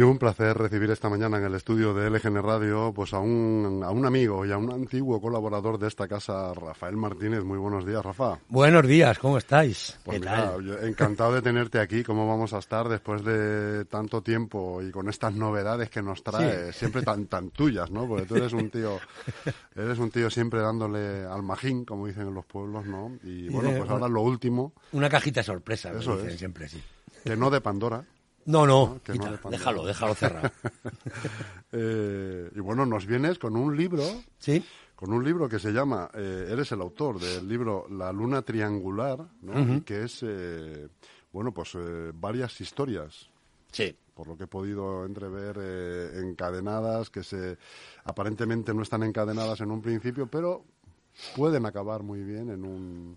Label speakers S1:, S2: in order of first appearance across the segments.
S1: Y un placer recibir esta mañana en el estudio de LGN Radio pues a un, a un amigo y a un antiguo colaborador de esta casa, Rafael Martínez. Muy buenos días, Rafa.
S2: Buenos días, ¿cómo estáis?
S1: Pues encantado de tenerte aquí. ¿Cómo vamos a estar después de tanto tiempo y con estas novedades que nos trae, siempre tan, tan tuyas, ¿no? Porque tú eres un tío, eres un tío siempre dándole al majín, como dicen en los pueblos, ¿no? Y bueno, pues ahora lo último.
S2: Una cajita sorpresa, Eso dicen siempre, sí.
S1: Que no de Pandora.
S2: No, no, déjalo, déjalo cerrar.
S1: Eh, y bueno, nos vienes con un libro.
S2: Sí.
S1: Con un libro que se llama, eh, eres el autor del libro La Luna Triangular, ¿no? que es, eh, bueno, pues varias historias.
S2: Sí.
S1: Por lo que he podido entrever, encadenadas, que se aparentemente no están encadenadas en un principio, pero pueden acabar muy bien en un,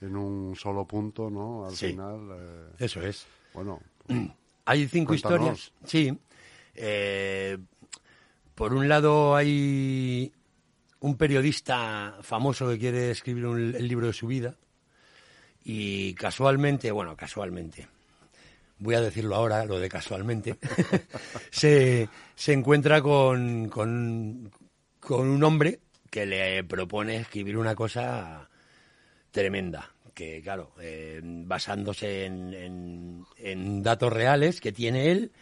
S1: en un solo punto, ¿no? Al final.
S2: Eso es.
S1: Bueno.
S2: Hay cinco historias. Sí. Eh, por un lado hay un periodista famoso que quiere escribir el libro de su vida y casualmente, bueno, casualmente, voy a decirlo ahora, lo de casualmente, se, se, encuentra con, con, con un hombre que le propone escribir una cosa tremenda que claro, eh, basándose en, datos reales que tiene él,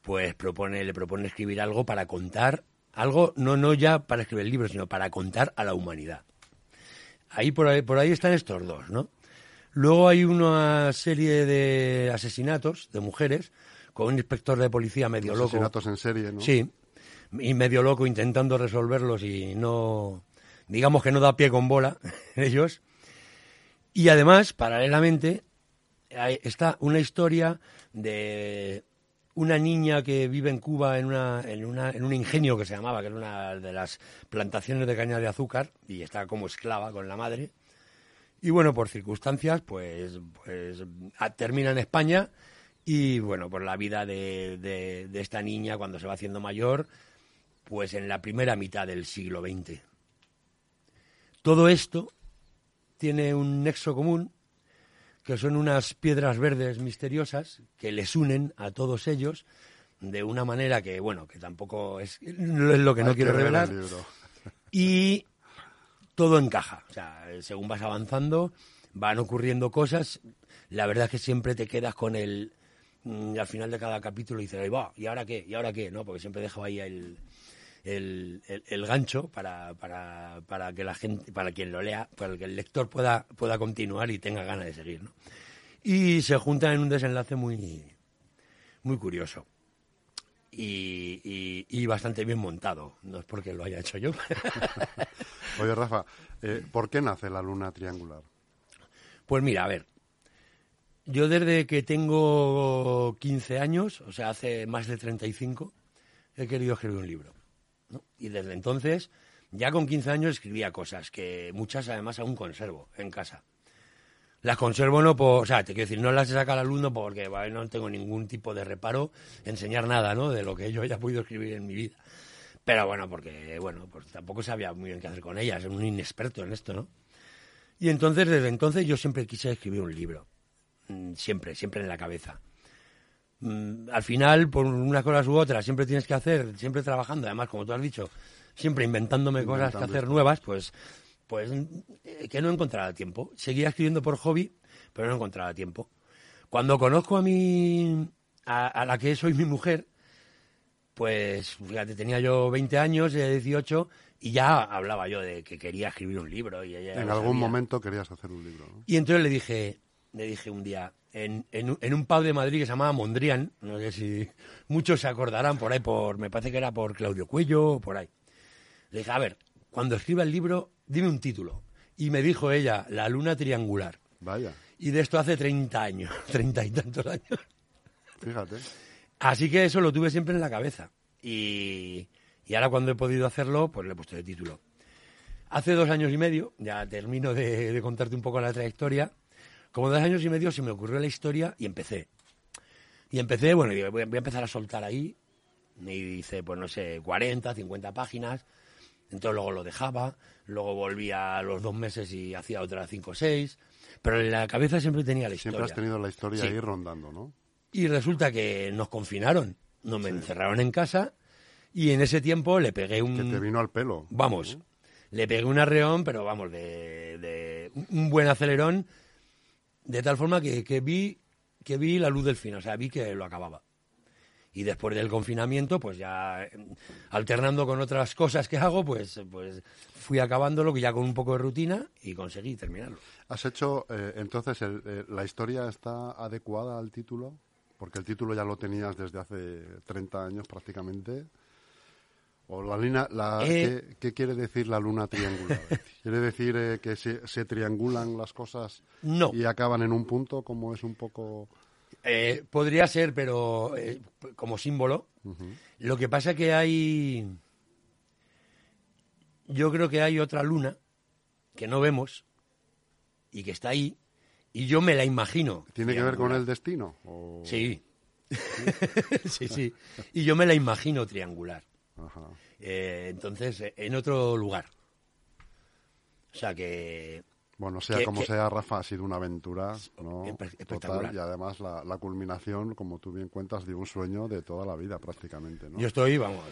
S2: pues propone, le propone escribir algo para contar, algo no, no ya para escribir el libro, sino para contar a la humanidad. Ahí por ahí, por ahí están estos dos, ¿no? Luego hay una serie de asesinatos de mujeres con un inspector de policía medio loco.
S1: Asesinatos en serie, ¿no?
S2: Sí, y medio loco intentando resolverlos y no, digamos que no da pie con bola ellos. Y además, paralelamente, está una historia de una niña que vive en Cuba en, una, en, una, en un ingenio que se llamaba, que era una de las plantaciones de caña de azúcar, y está como esclava con la madre. Y bueno, por circunstancias, pues, pues termina en España y bueno, por la vida de, de, de esta niña cuando se va haciendo mayor, pues en la primera mitad del siglo XX. Todo esto tiene un nexo común, que son unas piedras verdes misteriosas que les unen a todos ellos de una manera que, bueno, que tampoco es, es lo que no quiero revelar. Y todo encaja. O sea, según vas avanzando, van ocurriendo cosas. La verdad es que siempre te quedas con el. Mm, al final de cada capítulo dices, va, ¿y ahora qué? ¿Y ahora qué? ¿No? Porque siempre dejo ahí el, el, el, gancho para, para, para, que la gente, para quien lo lea, para que el lector pueda, pueda continuar y tenga ganas de seguir, ¿no? Y se juntan en un desenlace muy, muy curioso. Y, y, bastante bien montado. No es porque lo haya hecho yo.
S1: Oye, Rafa, eh, ¿por qué nace la luna triangular?
S2: Pues mira, a ver. Yo desde que tengo 15 años, o sea, hace más de 35, he querido escribir un libro. Y desde entonces, ya con 15 años escribía cosas que muchas además aún conservo en casa. Las conservo no por, o sea, te quiero decir, no las he sacado al alumno porque no tengo ningún tipo de reparo enseñar nada, ¿no? De lo que yo haya podido escribir en mi vida. Pero bueno, porque, bueno, pues tampoco sabía muy bien qué hacer con ellas, un inexperto en esto, ¿no? Y entonces, desde entonces, yo siempre quise escribir un libro. Mm, siempre, siempre en la cabeza. Mm, al final, por unas cosas u otras, siempre tienes que hacer, siempre trabajando, además, como tú has dicho, siempre inventándome cosas que hacer nuevas, pues, pues eh, que no encontraba tiempo. Seguía escribiendo por hobby, pero no encontraba tiempo. Cuando conozco a mi, a, la que soy mi mujer, pues fíjate, tenía yo 20 años, 18, y ya hablaba yo de que quería escribir un libro. Y
S1: en algún momento querías hacer un libro.
S2: Y entonces le dije, le dije un día, en, en, un pub de Madrid que se llamaba Mondrian, no sé si muchos se acordarán por ahí, por me parece que era por Claudio Cuello o por ahí. Le dije, a ver, cuando escriba el libro, dime un título. Y me dijo ella, La luna triangular.
S1: Vaya.
S2: Y de esto hace 30 años, 30 y tantos años.
S1: Fíjate.
S2: Así que eso lo tuve siempre en la cabeza. Y, y ahora cuando he podido hacerlo, pues le he puesto de título. Hace dos años y medio, ya termino de, de contarte un poco la trayectoria, como dos años y medio se me ocurrió la historia y empecé. Y empecé, bueno, voy a, empezar a soltar ahí. Y hice, pues no sé, 40, 50 páginas. Entonces luego lo dejaba, luego volvía a los dos meses y hacía otras cinco o seis. Pero en la cabeza siempre tenía la historia.
S1: Siempre has tenido la historia ahí rondando, ¿no?
S2: Y resulta que nos confinaron no me encerraron en casa y en ese tiempo le pegué un...
S1: Que te vino al pelo.
S2: Vamos, le pegué un arreón, pero vamos, de, de un buen acelerón, de tal forma que, que vi que vi la luz del fin, o sea, vi que lo acababa. Y después del confinamiento, pues ya eh, alternando con otras cosas que hago, pues, pues fui acabándolo ya con un poco de rutina y conseguí terminarlo.
S1: ¿Has hecho, eh, entonces, el- eh, la historia está adecuada al título? Porque el título ya lo tenías desde hace 30 años prácticamente. ¿O la lina, la,
S2: Eh.
S1: ¿qué, qué quiere decir la luna triangular? ¿Quiere decir eh, que se, se triangulan las cosas
S2: No.
S1: y acaban en un punto, como es un poco...
S2: Eh, podría ser, pero como símbolo. Lo que pasa que hay. Yo creo que hay otra luna que no vemos y que está ahí y yo me la imagino.
S1: ¿Tiene que ver con el destino? O-
S2: Sí. sí, sí. Y yo me la imagino triangular.
S1: Ajá.
S2: Eh, entonces, en otro lugar. O sea que.
S1: Bueno, sea
S2: Que-
S1: como
S2: que-
S1: sea, Rafa, ha sido una aventura, ¿no? Total, y además la, la culminación, como tú bien cuentas, de un sueño de toda la vida prácticamente, ¿no?
S2: Yo estoy, vamos,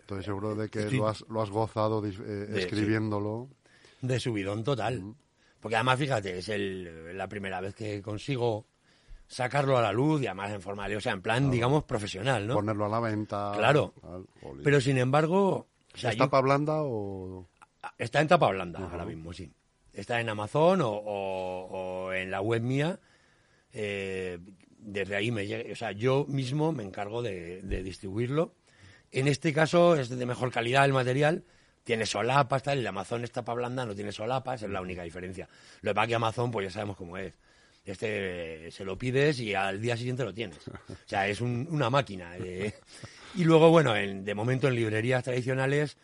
S1: Estoy seguro de que
S2: Estoy-
S1: lo, has, lo has gozado eh,
S2: De-
S1: escribiéndolo.
S2: de subidón total. Porque además, fíjate, es el, la primera vez que consigo sacarlo a la luz y además en forma de, o sea, en plan, digamos, profesional, ¿no?
S1: Ponerlo a la venta.
S2: Claro.
S1: jolín.
S2: Pero sin embargo, o sea,
S1: ¿Es
S2: yo-
S1: tapa blanda o...?
S2: está en tapa blanda ahora mismo, sí. Está en Amazon o, o- o en la web mía. eh, desde ahí me llega, o sea, yo mismo me encargo de, de distribuirlo. En este caso es de mejor calidad el material. Tiene solapas, tal. El Amazon es tapa blanda, no tiene solapas, es la única diferencia. Lo que pasa que Amazon, pues ya sabemos cómo es. Este se lo pides y al día siguiente lo tienes. O sea, es un- una máquina. eh. Y luego, bueno, en- de momento en librerías tradicionales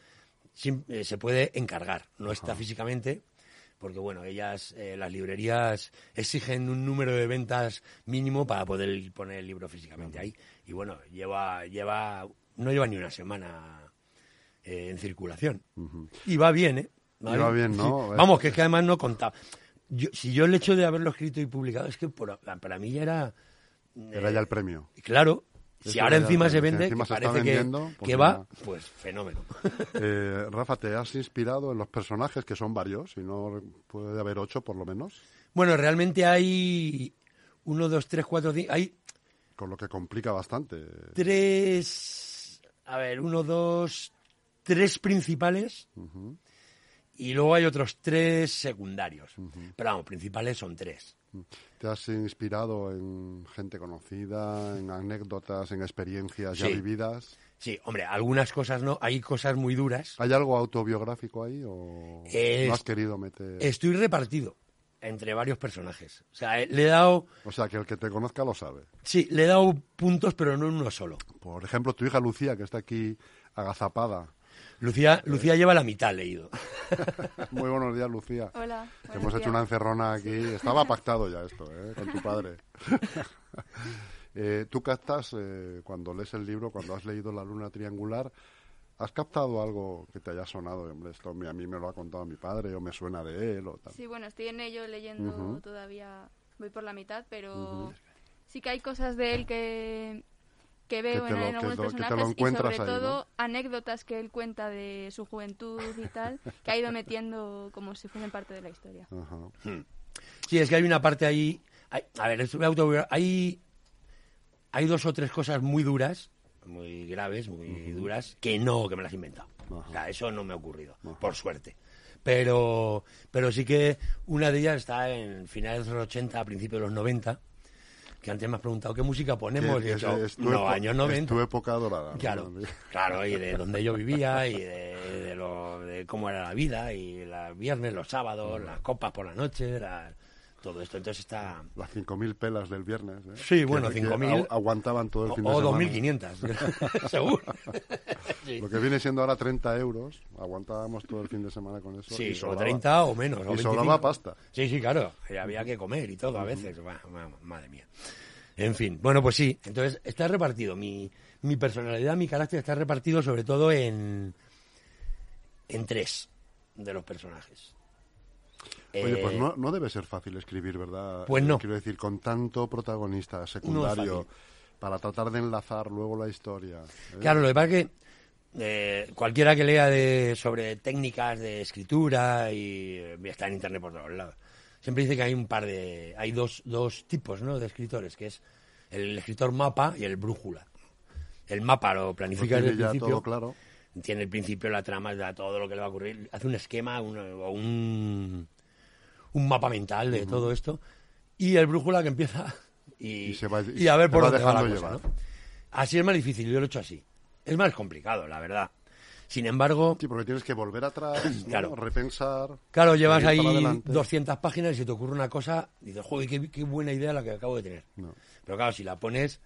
S2: eh, se puede encargar. No está físicamente, porque bueno, ellas, eh, las librerías exigen un número de ventas mínimo para poder poner el libro físicamente ahí. Y bueno, lleva, lleva, no lleva ni una semana eh, en circulación. Y va bien, ¿eh?
S1: Y va bien, ¿no?
S2: Sí. Vamos, que es que además no contaba. Yo, si yo el hecho de haberlo escrito y publicado, es que por- para mí ya era...
S1: Era ya el premio.
S2: Claro. Si ahora encima se vende,
S1: encima
S2: que
S1: se
S2: parece que,
S1: vendiendo, pues
S2: que va, pues fenómeno.
S1: Eh, Rafa, ¿te has inspirado en los personajes, que son varios? Si no, puede haber ocho por lo menos,
S2: Bueno, realmente hay uno, dos, tres, cuatro, cinco. Hay
S1: con lo que complica bastante.
S2: tres. A ver, uno, dos, tres principales. Y luego hay otros tres secundarios. Pero vamos, principales son tres.
S1: ¿Te has inspirado en gente conocida, en anécdotas, en experiencias ya vividas?
S2: Sí, hombre, algunas cosas no. Hay cosas muy duras.
S1: ¿Hay algo autobiográfico ahí o
S2: Es-
S1: no has querido meter?
S2: Estoy repartido entre varios personajes. O sea, le he dado.
S1: O sea, que el que te conozca lo sabe.
S2: Sí, le he dado puntos, pero no en uno solo.
S1: Por ejemplo, tu hija Lucía, que está aquí agazapada.
S2: Lucía, Lucía lleva la mitad leído.
S1: Muy buenos días, Lucía.
S3: Hola.
S1: Que
S3: buenos
S1: hemos hecho una encerrona aquí. Estaba pactado ya esto, ¿eh? Con tu padre. Eh, Tú captas, eh, cuando lees el libro, cuando has leído La Luna Triangular, ¿has captado algo que te haya sonado? Hombre, esto a mí me lo ha contado mi padre o me suena de él o tal.
S3: Sí, bueno, estoy en ello leyendo todavía. Voy por la mitad, pero sí que hay cosas de él que, que veo en,
S1: lo-
S3: en
S1: que
S3: algunos
S1: que lo
S3: personajes y sobre
S1: ahí, ¿no?
S3: todo anécdotas que él cuenta de su juventud y tal, que ha ido metiendo como si fuesen parte de la historia.
S1: Ajá.
S2: Sí, es que hay una parte ahí. hay- a ver, es una autobiografía. Hay, hay dos o tres cosas muy duras, muy graves, muy duras, que no, que me las he inventado. O sea, eso no me ha ocurrido, por suerte. Pero, pero sí que una de ellas está en finales de los 80, a principios de los 90, que antes me has preguntado qué música ponemos.
S1: Que
S2: y
S1: es-
S2: no, años
S1: es
S2: 90.
S1: tu época dorada. ¿no?
S2: Claro, claro, y de donde yo vivía y de, de lo, de cómo era la vida y los viernes, los sábados, las copas por la noche, la- todo esto. Entonces está...
S1: Las 5.000 pelas del viernes. ¿eh?
S2: Sí, bueno,
S1: Que- que
S2: 5.000.
S1: agu- Aguantaban todo el
S2: O,
S1: fin de
S2: o
S1: semana.
S2: 2.500, seguro. Sí,
S1: Lo que viene siendo ahora 30 euros, aguantábamos todo el fin de semana con eso.
S2: Sí,
S1: y
S2: o
S1: sobraba.
S2: 30 o menos. o
S1: Y
S2: 25.
S1: sobraba pasta.
S2: Sí, sí, claro. y había que comer y todo a veces. Madre mía. En fin, bueno, pues sí. Entonces está repartido. Mi, mi personalidad, mi carácter está repartido sobre todo en, en tres de los personajes.
S1: Oye, pues
S2: Eh,
S1: no, no debe ser fácil escribir, ¿verdad?
S2: Pues no.
S1: Quiero decir, con tanto protagonista secundario, para tratar de enlazar luego la historia. ¿eh?
S2: Claro, lo que pasa es que eh, cualquiera que lea de, sobre técnicas de escritura y está en internet por todos lados, siempre dice que hay un par de, hay dos, dos tipos, ¿no? De escritores, que es el escritor mapa y el brújula. El mapa lo planifica desde el principio.
S1: todo claro.
S2: Tiene el principio, la trama, da todo lo que le va a ocurrir. Hace un esquema un- o un, un mapa mental de todo esto. Y el brújula que empieza y,
S1: Y se va-
S2: y a ver por dónde va la cosa. Así es más difícil, yo lo he hecho así. Es más complicado, la verdad. Sin embargo,
S1: Sí, porque tienes que volver atrás, ¿no?
S2: Claro.
S1: repensar.
S2: claro, llevas ahí
S1: adelante.
S2: 200 páginas y se te ocurre una cosa y dices, joder, qué, qué buena idea la que acabo de tener.
S1: No.
S2: Pero claro, si la pones,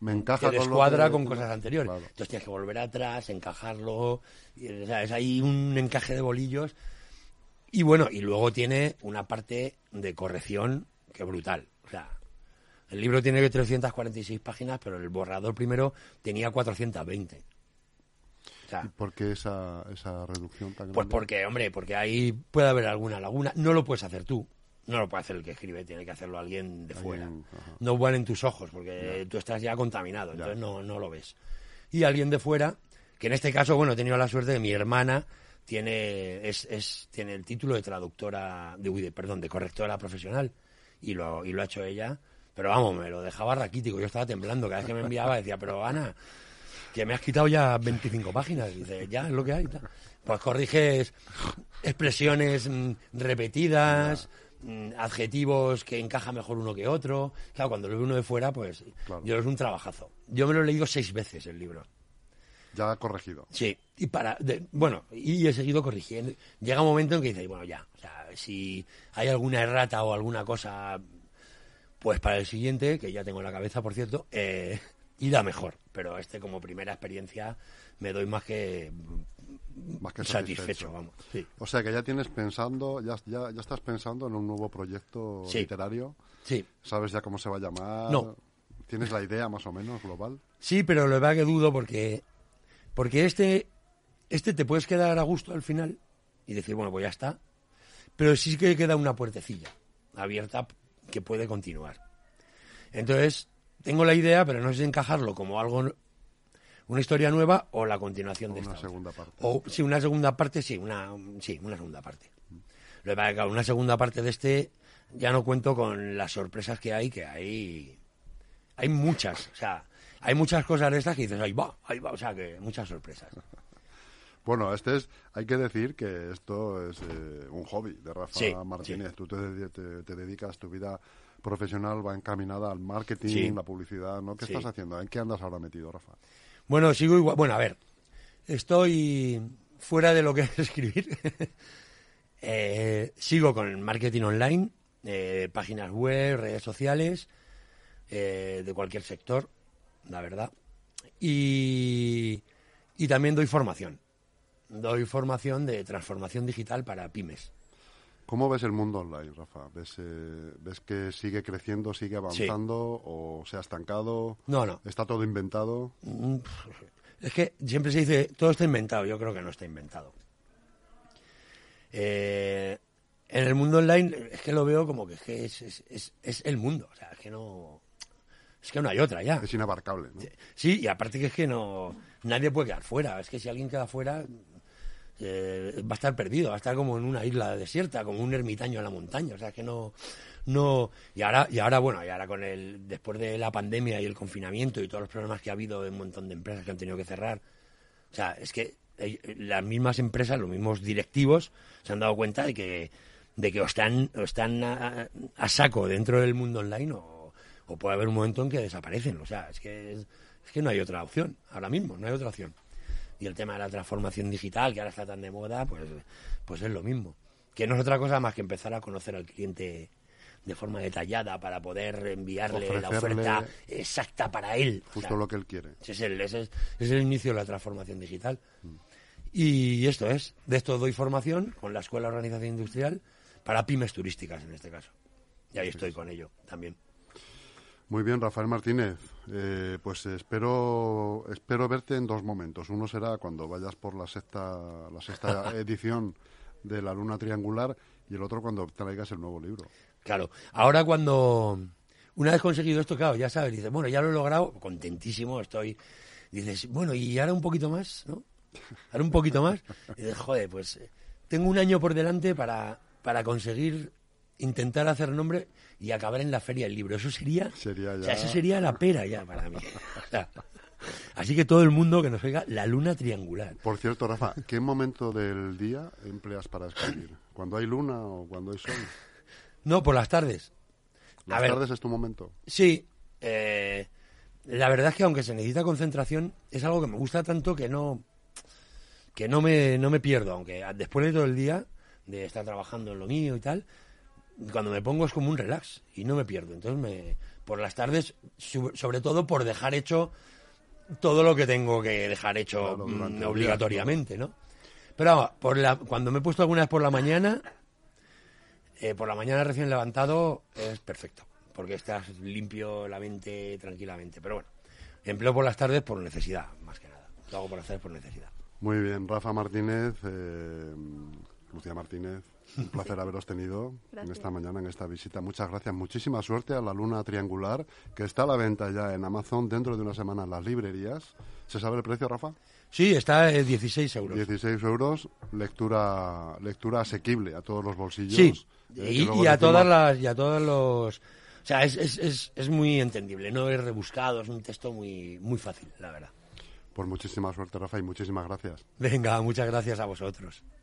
S1: Me encaja
S2: te
S1: con
S2: descuadra
S1: que-
S2: con cosas anteriores.
S1: Claro.
S2: Entonces tienes que volver atrás, encajarlo. Y, o sea, es ahí un encaje de bolillos. Y bueno, y luego tiene una parte de corrección que brutal. O sea, el libro tiene 346 páginas, pero el borrador primero tenía 420. O sea,
S1: ¿Y por qué esa, esa reducción tan grande?
S2: pues porque, hombre, porque ahí puede haber alguna laguna. No lo puedes hacer tú. No lo puede hacer el que escribe, tiene que hacerlo alguien de fuera.
S1: Alguien, ajá.
S2: No valen tus ojos, porque tú estás ya contaminado, entonces no, no lo ves. Y alguien de fuera, que en este caso, bueno, he tenido la suerte de mi hermana tiene es, es tiene el título de traductora de, uy, de- perdón de correctora profesional y lo y lo ha hecho ella pero vamos me lo dejaba raquítico yo estaba temblando cada vez que me enviaba decía pero Ana que me has quitado ya 25 páginas. Dice, ya, es lo que hay. tal. Pues corriges expresiones mm, repetidas, mm, adjetivos que encaja mejor uno que otro. Claro, cuando lo ve uno de fuera, pues
S1: Claro.
S2: yo es un trabajazo. Yo me lo he leído seis veces el libro.
S1: Ya corregido.
S2: Sí, y para, de- bueno, y he seguido corrigiendo. Llega un momento en que dices, bueno, ya, o sea, si hay alguna errata o alguna cosa, pues para el siguiente, que ya tengo en la cabeza, por cierto, eh, irá mejor. Pero este, como primera experiencia, me doy más que
S1: Más que
S2: satisfecho,
S1: satisfecho.
S2: vamos. Sí,
S1: O sea que ya tienes pensando, ya, ya, ya estás pensando en un nuevo proyecto
S2: Sí.
S1: literario.
S2: sí.
S1: ¿Sabes ya cómo se va a llamar?
S2: No.
S1: ¿Tienes la idea más o menos global?
S2: Sí, pero lo verdad que dudo porque, porque este, este te puedes quedar a gusto al final y decir, bueno, pues ya está. Pero sí que queda una puertecilla abierta que puede continuar. Entonces, tengo la idea, pero no sé si encajarlo como algo, una historia nueva o la continuación de
S1: Una
S2: esta. otra.
S1: segunda parte.
S2: O sí, una segunda parte, sí, una, sí, una segunda parte. Lo que pasa es que, claro, una segunda parte de este ya no cuento con las sorpresas que hay, que hay, hay muchas, o sea, hay muchas cosas de estas que dices, ahí va, ahí va, o sea, que muchas sorpresas.
S1: Bueno, este es, hay que decir que esto es eh, un hobby de Rafa
S2: Sí,
S1: Martínez. Tú te, te- te dedicas, tu vida profesional va encaminada al marketing,
S2: Sí.
S1: la publicidad, ¿no? ¿Qué
S2: Sí.
S1: estás haciendo? ¿En qué andas ahora metido, Rafa?
S2: Bueno, sigo igual, bueno, a ver, estoy fuera de lo que es escribir. Eh, sigo con el marketing online, eh, páginas web, redes sociales, eh, de cualquier sector, la verdad. Y, y también doy formación. Doy formación de transformación digital para pymes.
S1: ¿Cómo ves el mundo online, Rafa? ¿Ves, eh, ¿Ves que sigue creciendo, sigue avanzando o se ha estancado?
S2: No, no.
S1: ¿Está todo inventado?
S2: Mm, Es que siempre se dice, todo está inventado. Yo creo que no está inventado. Eh, en el mundo online es que lo veo como que es, que es, es- es- es el mundo. O sea, es que no... Es que no hay otra ya.
S1: Es inabarcable, ¿no?
S2: Sí, y aparte que es que no... Nadie puede quedar fuera. Es que si alguien queda fuera... eh, va a estar perdido, va a estar como en una isla desierta, como un ermitaño en la montaña, o sea que no, no, y ahora, y ahora bueno, y ahora con el, después de la pandemia y el confinamiento y todos los problemas que ha habido de un montón de empresas que han tenido que cerrar, o sea, es que eh, las mismas empresas, los mismos directivos, se han dado cuenta de que, de que o están, o están a, a saco dentro del mundo online o, o puede haber un momento en que desaparecen, o sea, es que, es, es que no hay otra opción, ahora mismo, no hay otra opción y el tema de la transformación digital, que ahora está tan de moda, pues, pues es lo mismo. Que no es otra cosa más que empezar a conocer al cliente de forma detallada para poder enviarle la oferta exacta para él. O
S1: Justo
S2: sea,
S1: lo que él quiere.
S2: ese es, el, ese, es, ese es el inicio de la transformación digital. Y esto es, de esto doy formación con la Escuela de Organización Industrial para pymes turísticas en este caso. Y ahí estoy con ello también.
S1: Muy bien, Rafael Martínez. Eh, pues espero espero verte en dos momentos. Uno será cuando vayas por la sexta la sexta edición de la Luna Triangular y el otro cuando traigas el nuevo libro.
S2: Claro, ahora cuando, una vez conseguido esto, claro, ya sabes, dices, bueno, ya lo he logrado, contentísimo estoy. Dices, bueno, y ahora un poquito más, ¿no? Ahora un poquito más. Y dices, joder, pues eh, tengo un año por delante para, para conseguir intentar hacer nombre y acabar en la feria del libro. Eso sería,
S1: Sería
S2: o sea,
S1: ya-
S2: eso sería la pera ya para mí. O sea, así que todo el mundo que nos oiga, la luna triangular.
S1: Por cierto, Rafa, ¿qué momento del día empleas para escribir? ¿Cuando hay luna o cuando hay sol?
S2: No, por las tardes.
S1: Las
S2: A ver,
S1: tardes es tu momento.
S2: Sí, eh, la verdad es que aunque se necesita concentración, es algo que me gusta tanto que no que no me, no me pierdo, aunque después de todo el día de estar trabajando en lo mío y tal, cuando me pongo es como un relax y no me pierdo. Entonces, me, por las tardes, sobre todo por dejar hecho todo lo que tengo que dejar hecho
S1: Claro,
S2: mm, obligatoriamente, ¿no? Pero vamos, por la, cuando me he puesto alguna vez por la mañana, eh, por la mañana recién levantado es perfecto, porque estás limpio la mente tranquilamente. Pero bueno, empleo por las tardes por necesidad, más que nada. Lo hago por las tardes por necesidad.
S1: Muy bien, Rafa Martínez, eh, Lucía Martínez, un placer haberos tenido en esta mañana, en esta visita. Muchas gracias, muchísima suerte a la Luna Triangular, que está a la venta ya en Amazon dentro de una semana en las librerías. ¿Se sabe el precio, Rafa?
S2: Sí, está en 16 euros.
S1: 16 euros, lectura lectura asequible a todos los bolsillos.
S2: Sí,
S1: Eh,
S2: y, a todas las y a todos los o sea es, es, es, es muy entendible no es rebuscado es un texto muy muy fácil la verdad
S1: Pues muchísima suerte, Rafa, y muchísimas gracias.
S2: venga muchas gracias a vosotros